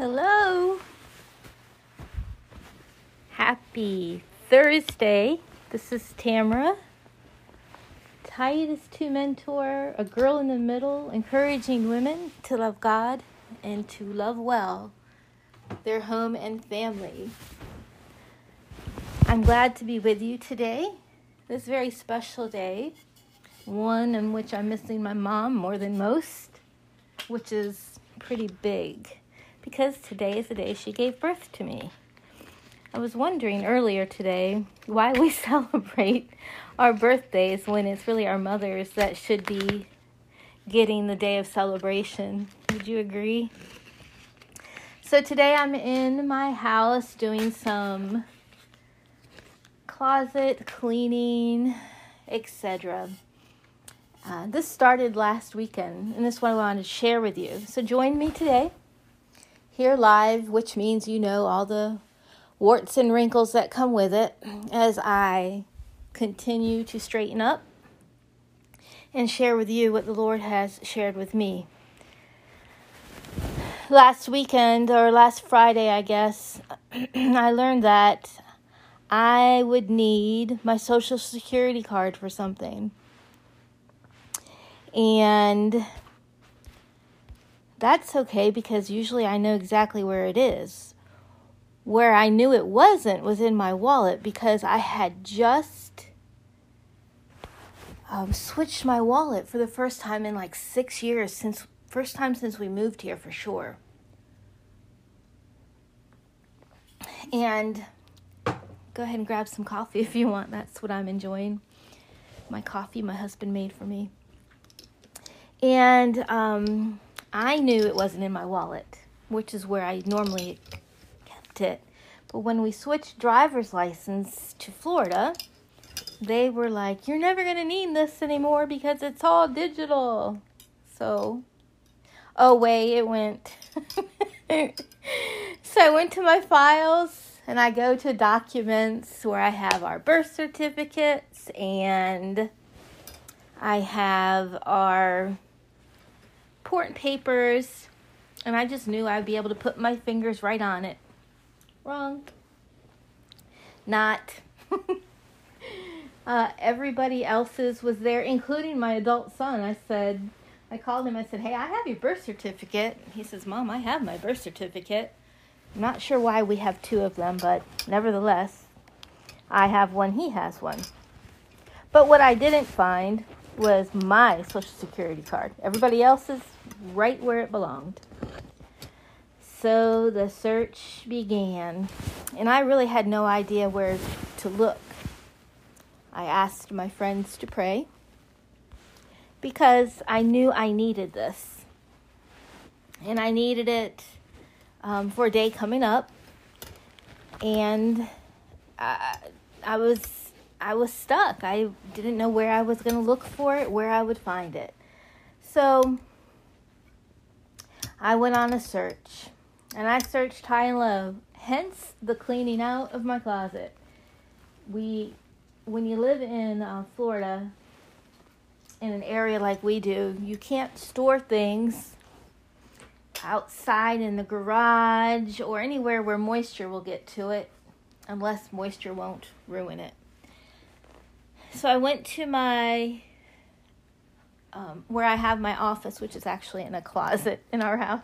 Hello. Happy Thursday. This is Tamara. Titus to mentor, a girl in the middle, encouraging women to love God and to love well their home and family. I'm glad to be with you today. This very special day, one in which I'm missing my mom more than most, which is pretty big because today is the day she gave birth to me. I was wondering earlier today why we celebrate our birthdays when it's really our mothers that should be getting the day of celebration. Would you agree? So today I'm in my house doing some closet cleaning, etc. Uh, this started last weekend, and this is what I wanted to share with you. So join me today here live, which means you know all the warts and wrinkles that come with it as I continue to straighten up and share with you what the Lord has shared with me. Last weekend, or last Friday, I guess, I learned that I would need my social security card for something. And that's okay because usually I know exactly where it is. Where I knew it wasn't was in my wallet because I had just um, switched my wallet for the first time in like six years since first time since we moved here for sure. And go ahead and grab some coffee if you want. That's what I'm enjoying. My coffee my husband made for me. And um, I knew it wasn't in my wallet, which is where I normally kept it. But when we switched driver's license to Florida, they were like, You're never going to need this anymore because it's all digital. So, oh, wait, it went. so I went to my files and I go to documents where I have our birth certificates and I have our important papers, and I just knew I'd be able to put my fingers right on it. Wrong. Not. uh, everybody else's was there, including my adult son. I said, I called him. I said, "Hey, I have your birth certificate." He says, "Mom, I have my birth certificate." I'm not sure why we have two of them, but nevertheless, I have one. He has one. But what I didn't find was my social security card. Everybody else's right where it belonged. So the search began, and I really had no idea where to look. I asked my friends to pray because I knew I needed this. And I needed it um, for a day coming up. And I, I was I was stuck. I didn't know where I was going to look for it, where I would find it. So I went on a search and I searched high and low, hence the cleaning out of my closet. We, when you live in uh, Florida, in an area like we do, you can't store things outside in the garage or anywhere where moisture will get to it unless moisture won't ruin it. So I went to my um, where I have my office, which is actually in a closet in our house.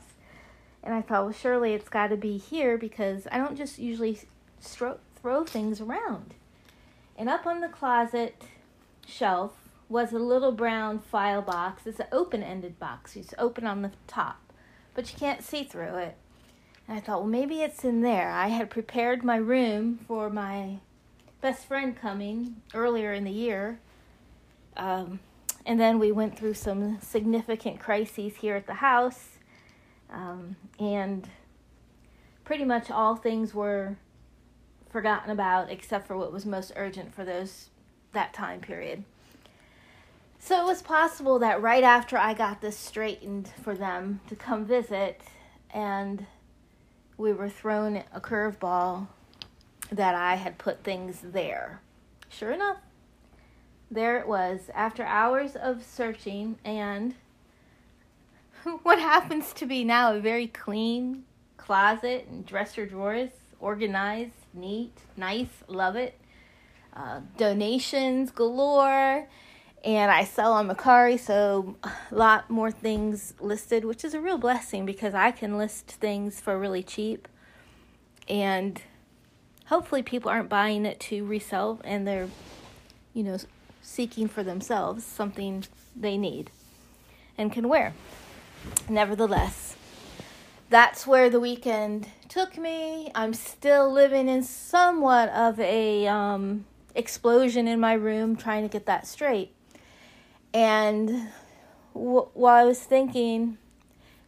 And I thought, well, surely it's got to be here because I don't just usually stro- throw things around. And up on the closet shelf was a little brown file box. It's an open ended box, it's open on the top, but you can't see through it. And I thought, well, maybe it's in there. I had prepared my room for my best friend coming earlier in the year. Um, and then we went through some significant crises here at the house. Um, and pretty much all things were forgotten about except for what was most urgent for those that time period. So it was possible that right after I got this straightened for them to come visit and we were thrown a curveball that I had put things there. Sure enough, there it was after hours of searching and what happens to be now a very clean closet and dresser drawers organized, neat, nice, love it. Uh, donations galore, and I sell on Mercari, so a lot more things listed, which is a real blessing because I can list things for really cheap, and hopefully people aren't buying it to resell and they're, you know, seeking for themselves something they need and can wear. Nevertheless, that's where the weekend took me. I'm still living in somewhat of a um, explosion in my room, trying to get that straight. And w- while I was thinking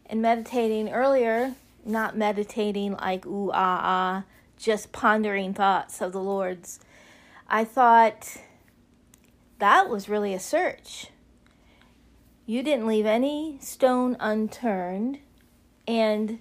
and meditating earlier, not meditating like ooh ah ah, just pondering thoughts of the Lord's, I thought that was really a search. You didn't leave any stone unturned, and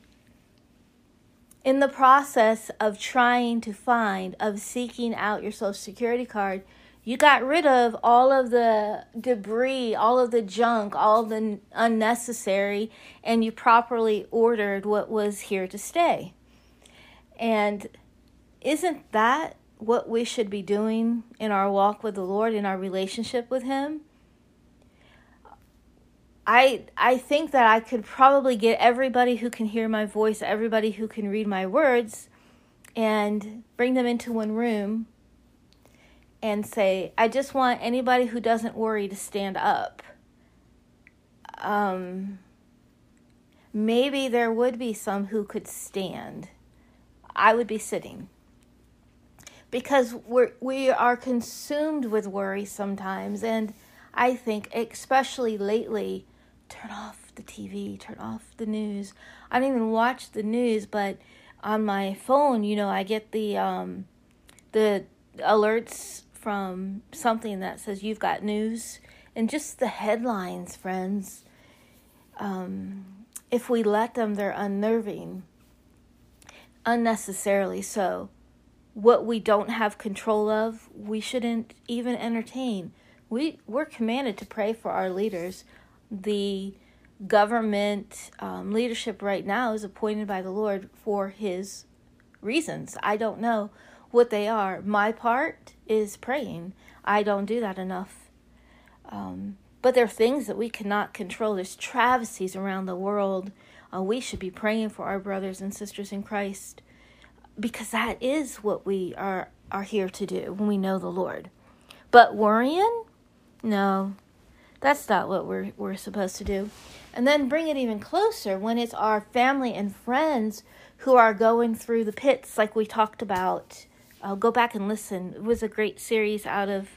in the process of trying to find, of seeking out your social security card, you got rid of all of the debris, all of the junk, all the unnecessary, and you properly ordered what was here to stay. And isn't that what we should be doing in our walk with the Lord, in our relationship with Him? I I think that I could probably get everybody who can hear my voice, everybody who can read my words, and bring them into one room and say, I just want anybody who doesn't worry to stand up. Um, maybe there would be some who could stand. I would be sitting. Because we're, we are consumed with worry sometimes, and I think, especially lately, turn off the TV, turn off the news. I don't even watch the news, but on my phone, you know, I get the um, the alerts from something that says you've got news, and just the headlines, friends. Um, if we let them, they're unnerving, unnecessarily so. What we don't have control of, we shouldn't even entertain. We we're commanded to pray for our leaders the government um, leadership right now is appointed by the Lord for His reasons. I don't know what they are. My part is praying. I don't do that enough. Um, but there are things that we cannot control. There's travesties around the world. Uh, we should be praying for our brothers and sisters in Christ because that is what we are are here to do when we know the Lord. But worrying? No, that's not what we're we're supposed to do. And then bring it even closer when it's our family and friends who are going through the pits like we talked about. Uh, go back and listen. It was a great series out of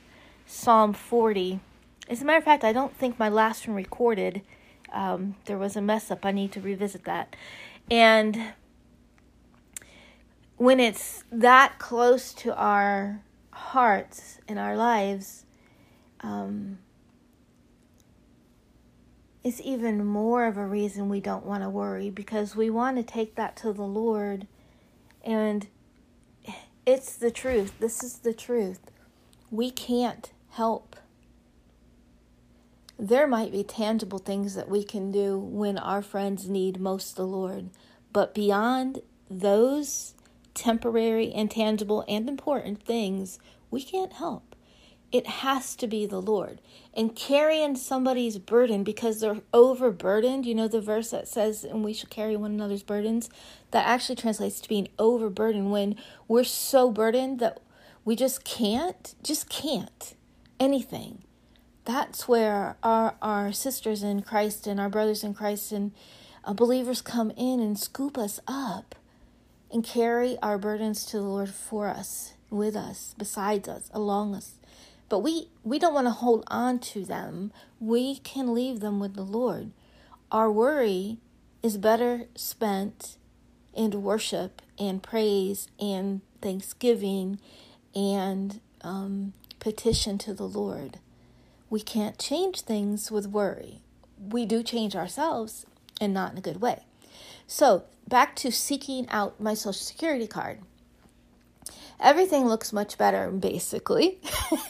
Psalm 40. As a matter of fact, I don't think my last one recorded. Um, there was a mess up. I need to revisit that. And when it's that close to our hearts and our lives, um, is even more of a reason we don't want to worry because we want to take that to the Lord. And it's the truth. This is the truth. We can't help. There might be tangible things that we can do when our friends need most the Lord, but beyond those temporary, intangible, and important things, we can't help it has to be the Lord. And carrying somebody's burden because they're overburdened, you know, the verse that says, and we should carry one another's burdens, that actually translates to being overburdened when we're so burdened that we just can't, just can't anything. That's where our, our sisters in Christ and our brothers in Christ and uh, believers come in and scoop us up and carry our burdens to the Lord for us, with us, besides us, along us but we, we don't want to hold on to them. We can leave them with the Lord. Our worry is better spent in worship and praise and thanksgiving and um, petition to the Lord. We can't change things with worry. We do change ourselves and not in a good way. So, back to seeking out my Social Security card. Everything looks much better basically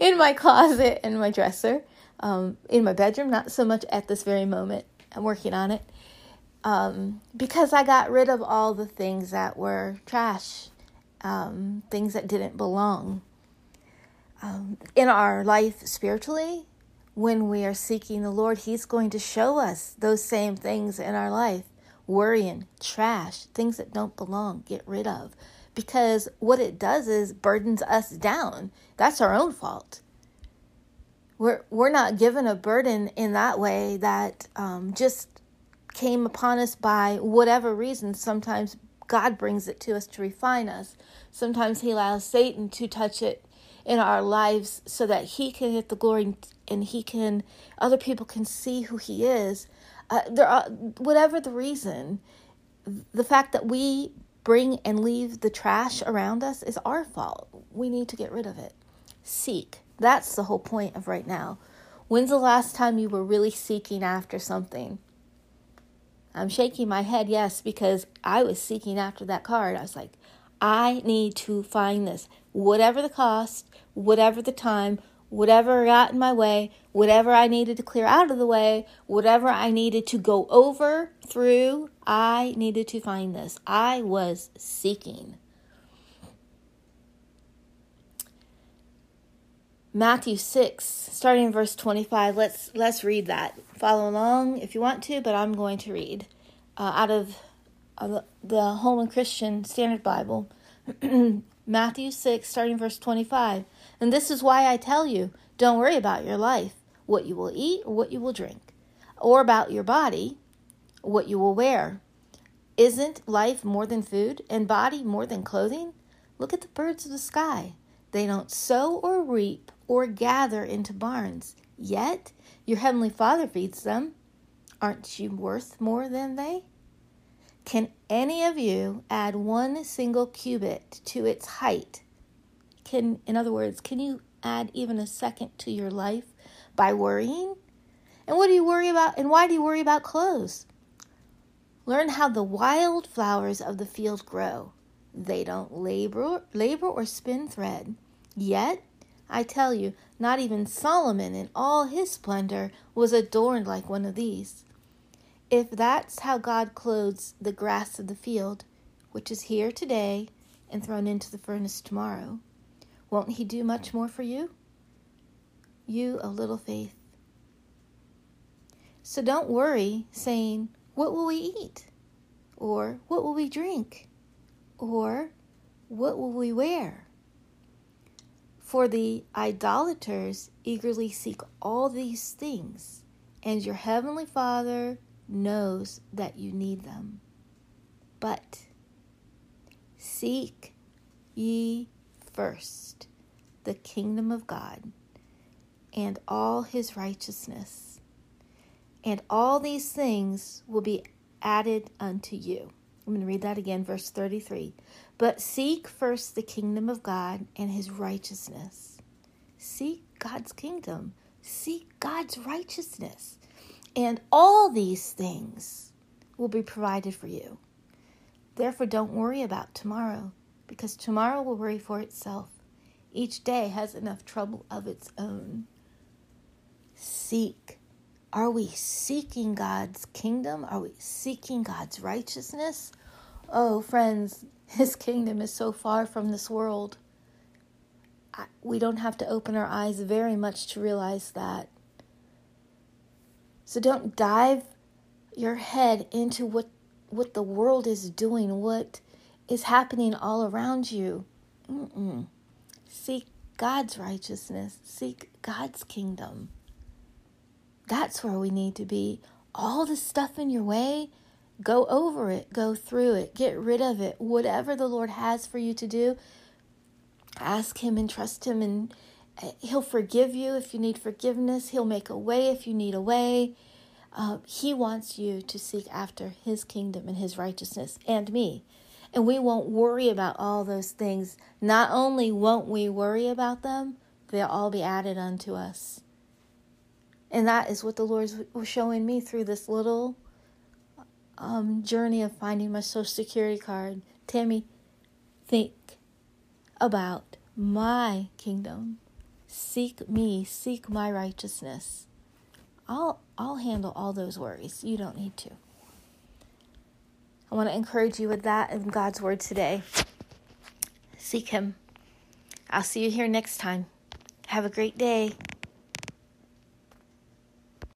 in my closet and my dresser um, in my bedroom not so much at this very moment. I'm working on it um, because I got rid of all the things that were trash, um, things that didn't belong. Um, in our life spiritually, when we are seeking the Lord, He's going to show us those same things in our life worrying, trash, things that don't belong, get rid of. Because what it does is burdens us down. That's our own fault. We're, we're not given a burden in that way that um, just came upon us by whatever reason. Sometimes God brings it to us to refine us. Sometimes He allows Satan to touch it in our lives so that He can get the glory and He can, other people can see who He is. Uh, there are, whatever the reason, the fact that we bring and leave the trash around us is our fault. We need to get rid of it. Seek. That's the whole point of right now. When's the last time you were really seeking after something? I'm shaking my head, yes, because I was seeking after that card. I was like, I need to find this. Whatever the cost, whatever the time, whatever got in my way, whatever I needed to clear out of the way, whatever I needed to go over, through, I needed to find this. I was seeking. Matthew 6, starting in verse 25. Let's let's read that. Follow along if you want to, but I'm going to read uh, out of uh, the Holman Christian Standard Bible. Matthew 6, starting verse 25. And this is why I tell you don't worry about your life, what you will eat or what you will drink, or about your body, what you will wear. Isn't life more than food, and body more than clothing? Look at the birds of the sky. They don't sow or reap or gather into barns, yet your heavenly Father feeds them. Aren't you worth more than they? Can any of you add one single cubit to its height? Can, in other words, can you add even a second to your life by worrying? And what do you worry about? And why do you worry about clothes? Learn how the wild flowers of the field grow. They don't labor, labor or spin thread. Yet, I tell you, not even Solomon in all his splendor was adorned like one of these. If that's how God clothes the grass of the field, which is here today and thrown into the furnace tomorrow, won't He do much more for you? You of little faith. So don't worry saying, What will we eat? Or what will we drink? Or what will we wear? For the idolaters eagerly seek all these things, and your heavenly Father knows that you need them. But seek ye first the kingdom of God and all his righteousness, and all these things will be added unto you. I'm going to read that again, verse 33. But seek first the kingdom of God and his righteousness. Seek God's kingdom. Seek God's righteousness. And all these things will be provided for you. Therefore, don't worry about tomorrow, because tomorrow will worry for itself. Each day has enough trouble of its own. Seek. Are we seeking God's kingdom? Are we seeking God's righteousness? Oh, friends, His kingdom is so far from this world. we don't have to open our eyes very much to realize that. So don't dive your head into what what the world is doing, what is happening all around you. Mm-mm. Seek God's righteousness. Seek God's kingdom. That's where we need to be. All the stuff in your way, go over it, go through it, get rid of it. Whatever the Lord has for you to do, ask Him and trust Him, and uh, He'll forgive you if you need forgiveness. He'll make a way if you need a way. Uh, he wants you to seek after His kingdom and His righteousness, and me. And we won't worry about all those things. Not only won't we worry about them, they'll all be added unto us. And that is what the Lord was showing me through this little um, journey of finding my Social Security card. Tammy, think about my kingdom. Seek me, seek my righteousness. I'll I'll handle all those worries. You don't need to. I want to encourage you with that in God's word today. Seek Him. I'll see you here next time. Have a great day.